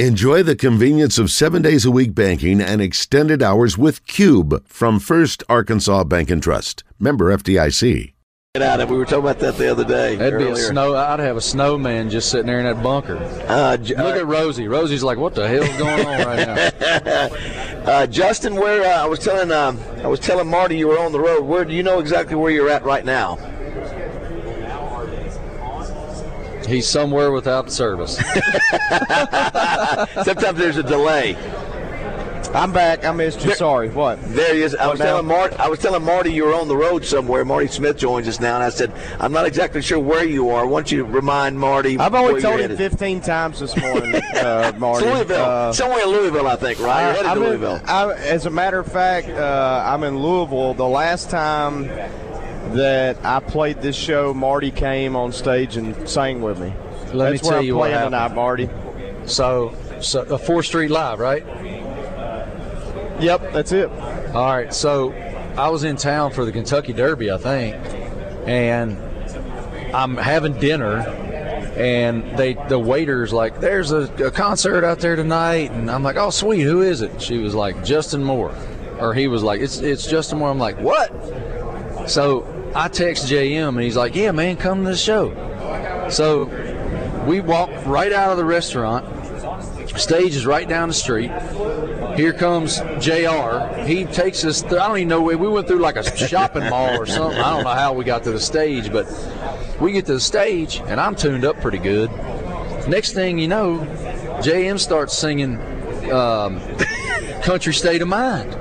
Enjoy the convenience of seven days a week banking and extended hours with Cube from First Arkansas Bank and Trust. Member FDIC. Get out of. We were talking about that the other day. That'd be a snow. I'd have a snowman just sitting there in that bunker. Uh, J- Look at Rosie. Rosie's like, "What the hell's going on right now?" uh, Justin, where uh, I was telling um, I was telling Marty you were on the road. Where do you know exactly where you're at right now? He's somewhere without service. Sometimes there's a delay. I'm back. I missed you. Sorry. What? There he is. I What was now? telling Marty. I was telling Marty you were on the road somewhere. Marty Smith joins us now, and I said I'm not exactly sure where you are. I want you to remind Marty. I've where only you're told him 15 times this morning, uh, Marty. Louisville, Uh, somewhere in Louisville, I think. Right? You're headed I'm to in- Louisville. I- as a matter of fact, uh, I'm in Louisville. The last time that I played this show, Marty came on stage and sang with me. Let me That's where tell I'm you what playing happened. tonight, Marty. So, so a Fourth Street Live, right? Yep, that's it. All right. So, I was in town for the Kentucky Derby, I think, and I'm having dinner, and they the waiters like, "There's a, a concert out there tonight," and I'm like, "Oh, sweet, who is it?" She was like, "Justin Moore," or he was like, "It's it's Justin Moore." I'm like, "What?" So I text JM, and he's like, "Yeah, man, come to the show." So we walk right out of the restaurant. Stage is right down the street. Here comes JR. He takes us. Th- I don't even know where we went through like a shopping mall or something. I don't know how we got to the stage, but we get to the stage and I'm tuned up pretty good. Next thing you know, JM starts singing um, "Country State of Mind."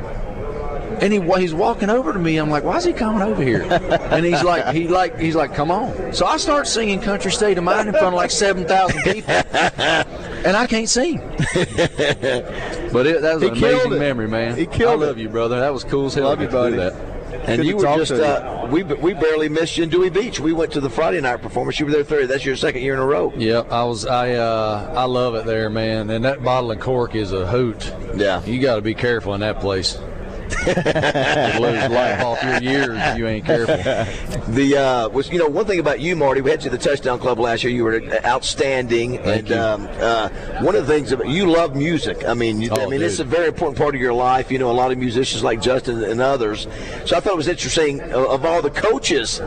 And he he's walking over to me. I'm like, why is he coming over here? And he's like, he like he's like, come on. So I start singing "Country State of Mind" in front of like seven thousand people, and I can't sing. But it, that was He an amazing it. memory, man. He killed I love it. you, brother. That was cool as hell. Love you, get to do buddy. that. And Good you were just uh, we we barely missed you in Dewey Beach. We went to the Friday night performance. You were there Thursday. That's your second year in a row. Yep, I was. I uh, I love it there, man. And that bottle and cork is a hoot. Yeah. You got to be careful in that place. You lose life off your years if you ain't careful. The uh, was you know one thing about you, Marty. We had you at the Touchdown Club last year. You were outstanding, Thank and you. Um, uh, one of the things about you love music. I mean, you, I Oh, mean, it's a very important part of your life. You know, a lot of musicians like Justin and others. So I thought it was interesting. uh, Of all the coaches,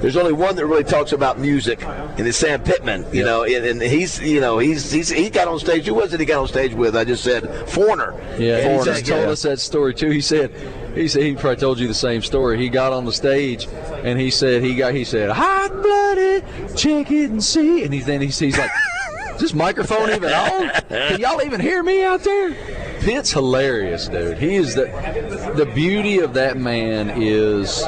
there's only one that really talks about music, and it's Sam Pittman. You Yep. know, and, and he's you know he's, he's he got on stage. Who was it? He got on stage with? I just said Foreigner. Yeah, And he just told yeah. us that story too. He said, he said he probably told you the same story. He got on the stage and he said he got he said hot blooded, check it and see, and he then he sees like, is this microphone even on? Can y'all even hear me out there? Pitt's hilarious, dude. He is the the beauty of that man is.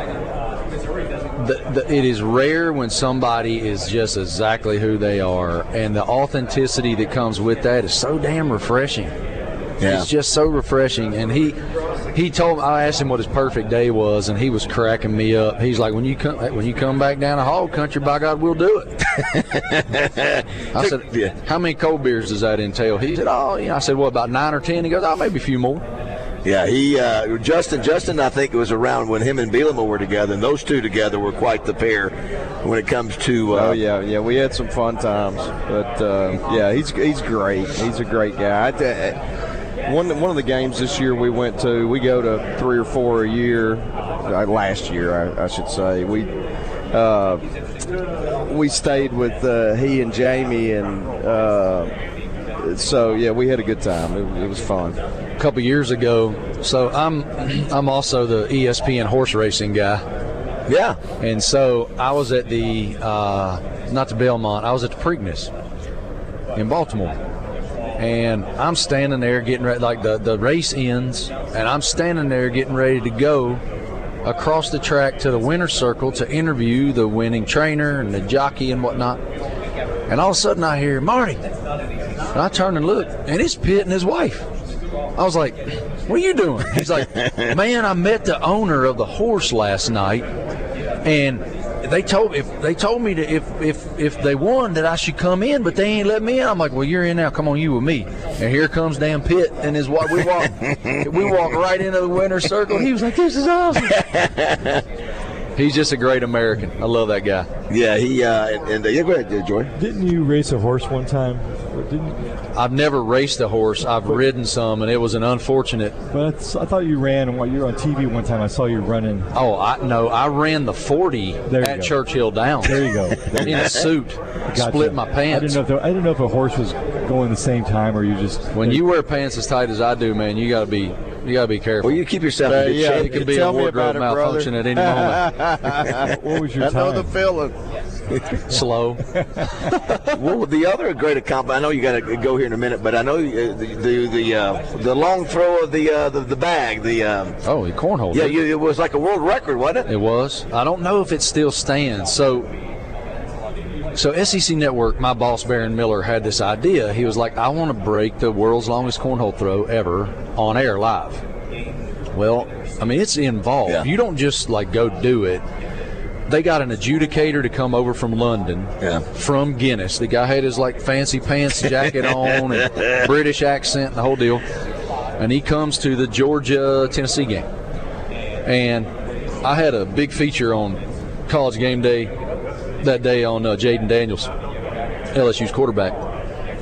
The, the, it is rare when somebody is just exactly who they are, and the authenticity that comes with that is so damn refreshing. Yeah. It's just so refreshing. And he he told I asked him what his perfect day was, and he was cracking me up. He's like, when you come when you come back down the hall country, by God, we'll do it. I said, how many cold beers does that entail? He said, oh, you know. I said, well, about nine or ten. He goes, oh, maybe a few more. Yeah, he uh, Justin Justin I think it was around when him and Bielema were together, and those two together were quite the pair when it comes to. Uh, Oh yeah, yeah. We had some fun times, but uh, yeah, he's he's great. He's a great guy. I, I- one one of the games this year we went to, we go to three or four a year. Uh, last year, I, I should say, we uh, we stayed with uh, he and Jamie, and uh, so yeah, we had a good time. It, it was fun. A couple years ago, so I'm I'm also the ESPN horse racing guy. Yeah, And so I was at the, uh, not the Belmont, I was at the Preakness in Baltimore. And I'm standing there getting ready, like the, the race ends, and I'm standing there getting ready to go across the track to the winner's circle to interview the winning trainer and the jockey and whatnot. And all of a sudden I hear, Marty. And I turn and look, and it's Pitt and his wife. I was like, "What are you doing?" He's like, "Man, I met the owner of the horse last night, and they told if they told me to if if if they won that I should come in, but they ain't let me in." I'm like, "Well, you're in now. Come on, you with me." And here comes Dan Pitt and his wife. We walk we walk right into the winner's circle. He was like, "This is awesome." He's just a great American. I love that guy. yeah. He uh, and, and uh, yeah. Go ahead, Joy. Didn't you race a horse one time Didn't, I've never raced a horse. I've ridden some, and it was an unfortunate. but it's- I thought you ran while you were on TV one time. I saw you running. Oh, I no, I ran the 40 There at go. Churchill Downs. There you go. in a suit, Gotcha. split my I pants. didn't know. If there, I didn't know if a horse was going the same time or you just. when you wear pants as tight as I do, man, you gotta be you gotta be careful. Well, you keep yourself in Uh, yeah, shape. it could be Tell a me wardrobe about it, brother. malfunction at any moment. what was your I know the feeling. Slow. Well, the other great accomplishment. I know you got to go here in a minute, but I know uh, the the the, uh, the long throw of the uh, the, the bag. The um, Oh, he cornholed. yeah, it. you, it was like a world record, wasn't it? It was. I don't know if it still stands. So, so SEC Network, my boss Baron Miller had this idea. He was like, I want to break the world's longest cornhole throw ever on air live. Well, I mean, it's involved. Yeah. You don't just like go do it. They got an adjudicator to come over from London, Yeah. from Guinness. The guy had his like fancy pants jacket on and British accent, and the whole deal. And he comes to the Georgia Tennessee game and I had a big feature on College Game Day that day on uh, Jayden Daniels, LSU's quarterback,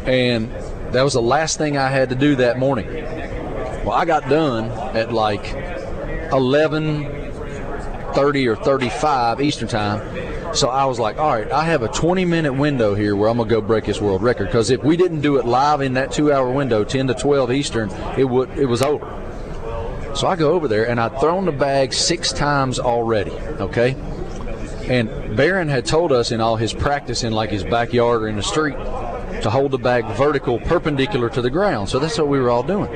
and that was the last thing I had to do that morning. Well, I got done at like 11:30 or 35 Eastern time. So I was like, all right, I have a 20 minute window here where I'm gonna go break this world record. Because if we didn't do it live in that two hour window, 10 to 12 Eastern, it would it was over. So I go over there and I'd thrown the bag six times already. Okay. And Barron had told us in all his practice in like his backyard or in the street to hold the bag vertical, perpendicular to the ground. So that's what we were all doing.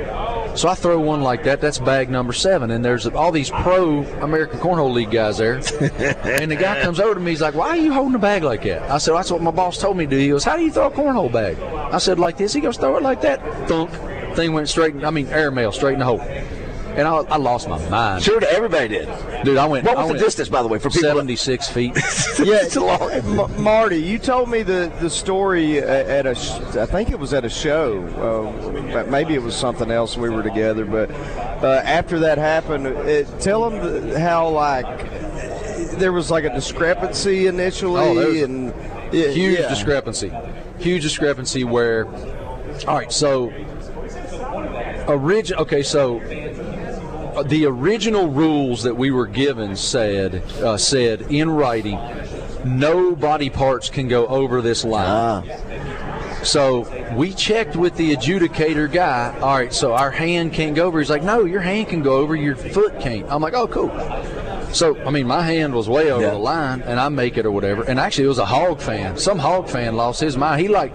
So I throw one like that. That's bag number seven, and there's all these pro American Cornhole League guys there. and the guy comes over to me. He's like, "Why are you holding a bag like that?" I said, "That's what my boss told me to do." He goes, "How do you throw a cornhole bag?" I said, "Like this." He goes, "Throw it like that." Thunk. Thing went straight. I mean, airmail straight in the hole. And I, I lost my mind, Sure, everybody did. dude. I went. What I was the went distance, by the way, for people? Seventy-six feet. Yeah, It's a long- M- Marty, you told me the the story at a, I think it was at a show. Uh, maybe it was something else. We were together, but uh, after that happened, it, tell them how like there was like a discrepancy initially, Oh, there was a and yeah, huge yeah. discrepancy. Huge discrepancy where, all right, so, origin. Okay, so the original rules that we were given said uh, said in writing, no body parts can go over this line. So we checked with the adjudicator guy. All right, so our hand can't go over. He's like, no, your hand can go over, your foot can't. I'm like, oh, cool. So I mean, my hand was way over Yeah. the line, and I make it or whatever. And actually, it was a hog fan. Some hog fan lost his mind. He like,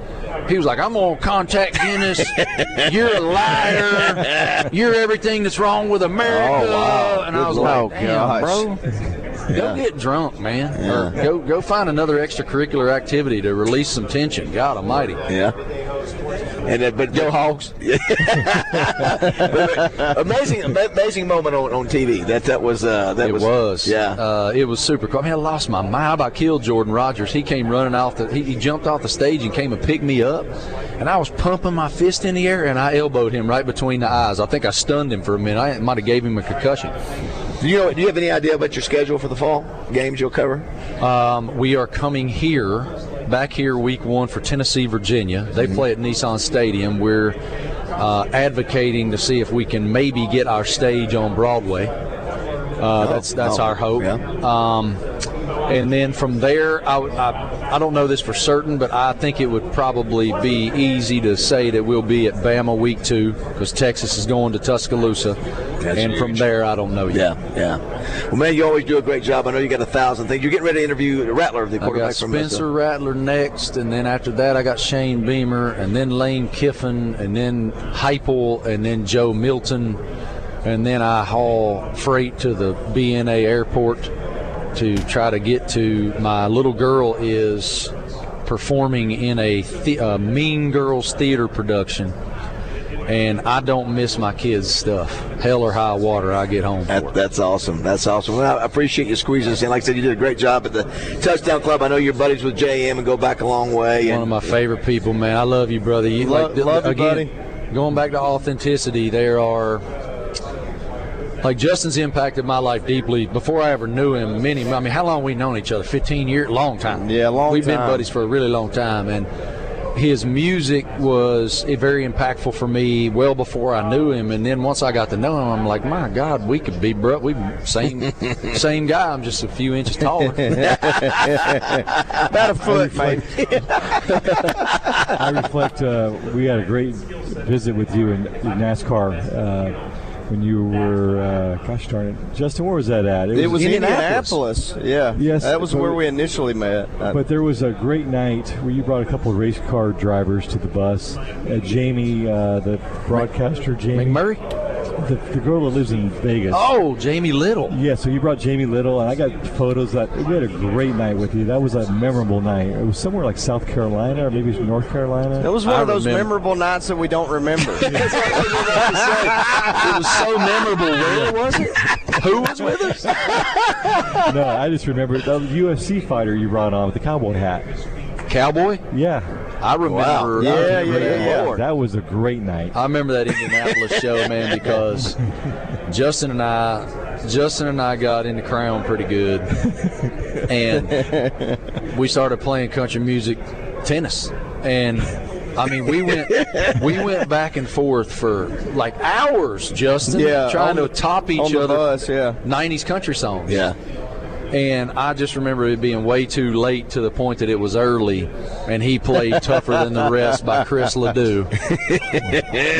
he was like, I'm gonna contact Guinness. You're a liar. You're everything that's wrong with America. Oh, wow. And I was Good like, damn, oh, Gosh. bro. Go get drunk, man. Or go go find another extracurricular activity to release some tension. God Almighty. Yeah. And uh, but Go Hogs. amazing, amazing moment on, on TV. That that was uh, that It was, was. yeah. Uh, it was super cool. I mean, I lost my mind. I about killed Jordan Rogers. He came running off the. He, he jumped off the stage and came and picked me up, and I was pumping my fist in the air and I elbowed him right between the eyes. I think I stunned him for a minute. I might have gave him a concussion. do you know? Do you have any idea about your schedule for the fall games you'll cover? Um, we are coming here, back here, week one for Tennessee, Virginia. They play at Nissan Stadium. We're uh, advocating to see if we can maybe get our stage on Broadway. Uh, that's that's oh, our hope. yeah. Um, and then from there, I, I, I don't know this for certain, but I think it would probably be easy to say that we'll be at Bama week two because Texas is going to Tuscaloosa. That's and from there, I don't know yet. Yeah, yeah. Well, man, you always do a great job. I know you got a thousand things. You're getting ready to interview Rattler, the I quarterback got from Spencer Rattler next, and then after that, I got Shane Beamer, and then Lane Kiffin, and then Heupel, and then Joe Milton, and then I haul freight to the BNA airport to try to get to my little girl is performing in a the, uh, Mean Girls theater production. And I don't miss my kids' stuff. Hell or high water, I get home That, that's awesome. That's awesome. Well, I appreciate you squeezing us in. Like I said, you did a great job at the Touchdown Club. I know you're buddies with JM and go back a long way. One of my favorite people, man. I love you, brother. You Lo- like love you, again, Going back to authenticity, there are like Justin's impacted my life deeply before I ever knew him. Many, I mean, how long we known each other? Fifteen years, long time. Yeah, long time. We've been buddies for a really long time, and his music was very impactful for me well before I knew him, and then once I got to know him, I'm like, my God, we could be bro, we same same guy. I'm just a few inches taller. About a foot, maybe. I reflect. Uh, we had a great visit with you in, in NASCAR uh, when you were. Uh, gosh darn it, Justin. Where was that at? It was Indianapolis. Indianapolis. Yeah. Yes, That was but- where we initially met. But there was a great night where you brought a couple of race car drivers to the bus. Uh, Jamie, uh, the broadcaster, Jamie, McMurray. The, the girl that lives in Vegas. Oh, Jamie Little. Yeah, so you brought Jamie Little, and I got photos. That we had a great night with you. That was a memorable night. It was somewhere like South Carolina or maybe it was North Carolina. It was one I of those remember. memorable nights that we don't remember. It was so memorable. Where was it? Who was with us? no, I just remember the UFC fighter you brought on with the cowboy hat. Cowboy. Yeah, I remember. Wow. I Yeah, remember yeah, that. yeah, yeah. that was a great night. I remember that Indianapolis show, man, because Justin and I, Justin and I got into Crown pretty good, and we started playing country music, tennis, and I mean we went we went back and forth for like hours, Justin, Yeah, trying on to top each on the other. bus, yeah. '90s country songs. Yeah. And I just remember it being way too late to the point that it was early, and he played "Tougher Than the Rest" by Chris LeDoux.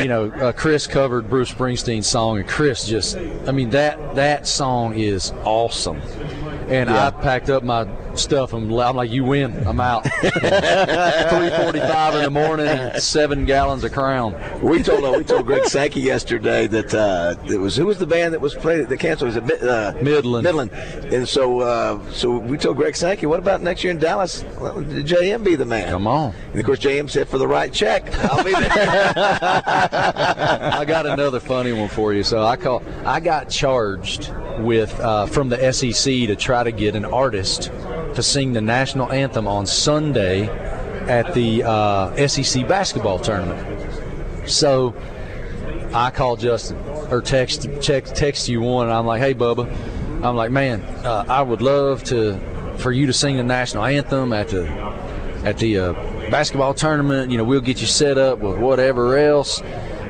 you know, uh, Chris covered Bruce Springsteen's song, and Chris just—I mean that that song is awesome. And I packed up my stuff, and I'm like, "You win. I'm out." 3:45 in the morning, seven gallons of Crown. We told uh, we told Greg Sankey yesterday that uh, it was who was the band that was played that canceled was it uh, Midland. Midland, and so uh, so we told Greg Sankey, what about next year in Dallas? Well, JM be the man. Come on. And of course, JM said for the right check, I'll be there. I got another funny one for you. So I call. I got charged with uh, from the SEC to try to get an artist to sing the national anthem on Sunday at the uh, SEC basketball tournament. So I called Justin or text text text you one, and I'm like, hey Bubba, I'm like, man, uh, I would love to for you to sing the national anthem at the at the uh, basketball tournament. You know, we'll get you set up with whatever else.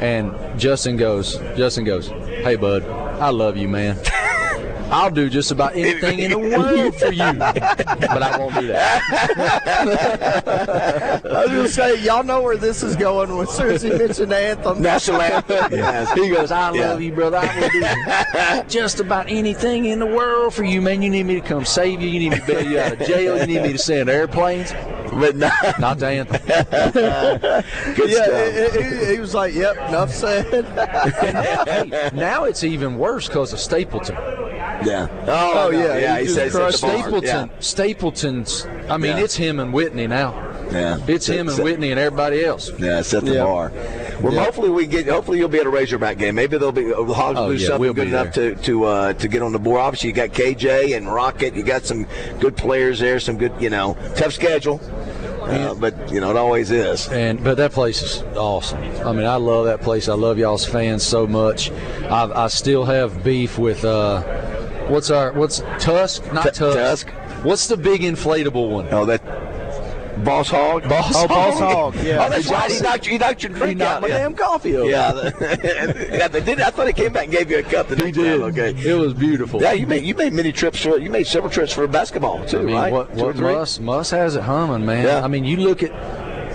And Justin goes, Justin goes, hey bud, I love you, man. I'll do just about anything in the world for you, but I won't do that. I was going to say, y'all know where this is going as Susie as he mentioned the anthem. National anthem. Yes. He goes, I Yeah. love you, brother. I will do just about anything in the world for you, man. You need me to come save you. You need me to bail you out of jail. You need me to send airplanes. But no, Not the anthem. good Yeah, stuff. he, he- he was like, yep, enough said. hey, now it's even worse because of Stapleton. Yeah. Oh, yeah, Yeah. he He says crushed the bar. Stapleton, Stapleton's. I mean, Yeah. it's him and Whitney now. Yeah. It's him and Set- Whitney and everybody else. Yeah, set the Yeah. bar. Well, Yeah. hopefully we get. Hopefully you'll be at a Razorback game. Maybe they'll be. The Hogs will Oh, do yeah, something we'll good be enough to to uh, to get on the board. Obviously, you got KJ and Rocket. You got some good players there. Some good, you know, tough schedule. Uh, but you know, it always is. And but that place is awesome. I mean, I love that place. I love y'all's fans so much. I, I still have beef with uh, what's our what's Tusk? Not Tu- Tusk. Tusk? What's the big inflatable one? Oh, that Boss Hog. Boss Oh, Boss Hog, yeah. Oh, that's right. He knocked, you- he knocked your drink out. my yeah. damn coffee over. Yeah, yeah, they did. I thought he came back and gave you a cup. The he did. time, Okay. It was beautiful. Yeah, you made you made many trips for you made several trips for basketball too, I mean, right? what, what three? Muss, Muss has it humming, man. Yeah. I mean, you look at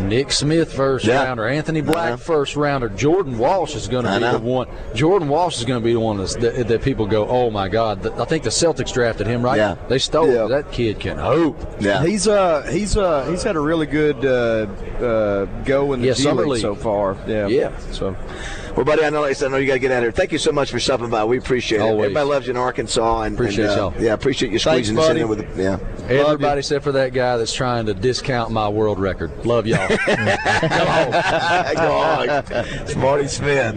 Nick Smith first Yeah. rounder, Anthony Black first rounder, Jordan Walsh is going to be the one. Jordan Walsh is going to be the one that's, that, that people go, oh my God. I think the Celtics drafted him, right? Yeah. They stole Yeah. That kid can hoop. Yeah. He's uh he's uh he's had a really good uh, uh, go in the Yeah, G summer League league. so far. Yeah. Yeah. So Well, buddy, I know, like I said, I know you got to get out of here. Thank you so much for stopping by. We appreciate it. Everybody loves you in Arkansas, and Appreciate and, uh, y'all. Yeah, appreciate you Thanks, squeezing us in there with the, yeah. Everybody except for that guy that's trying to discount my world record. Love y'all. Go on, Smarty Smith.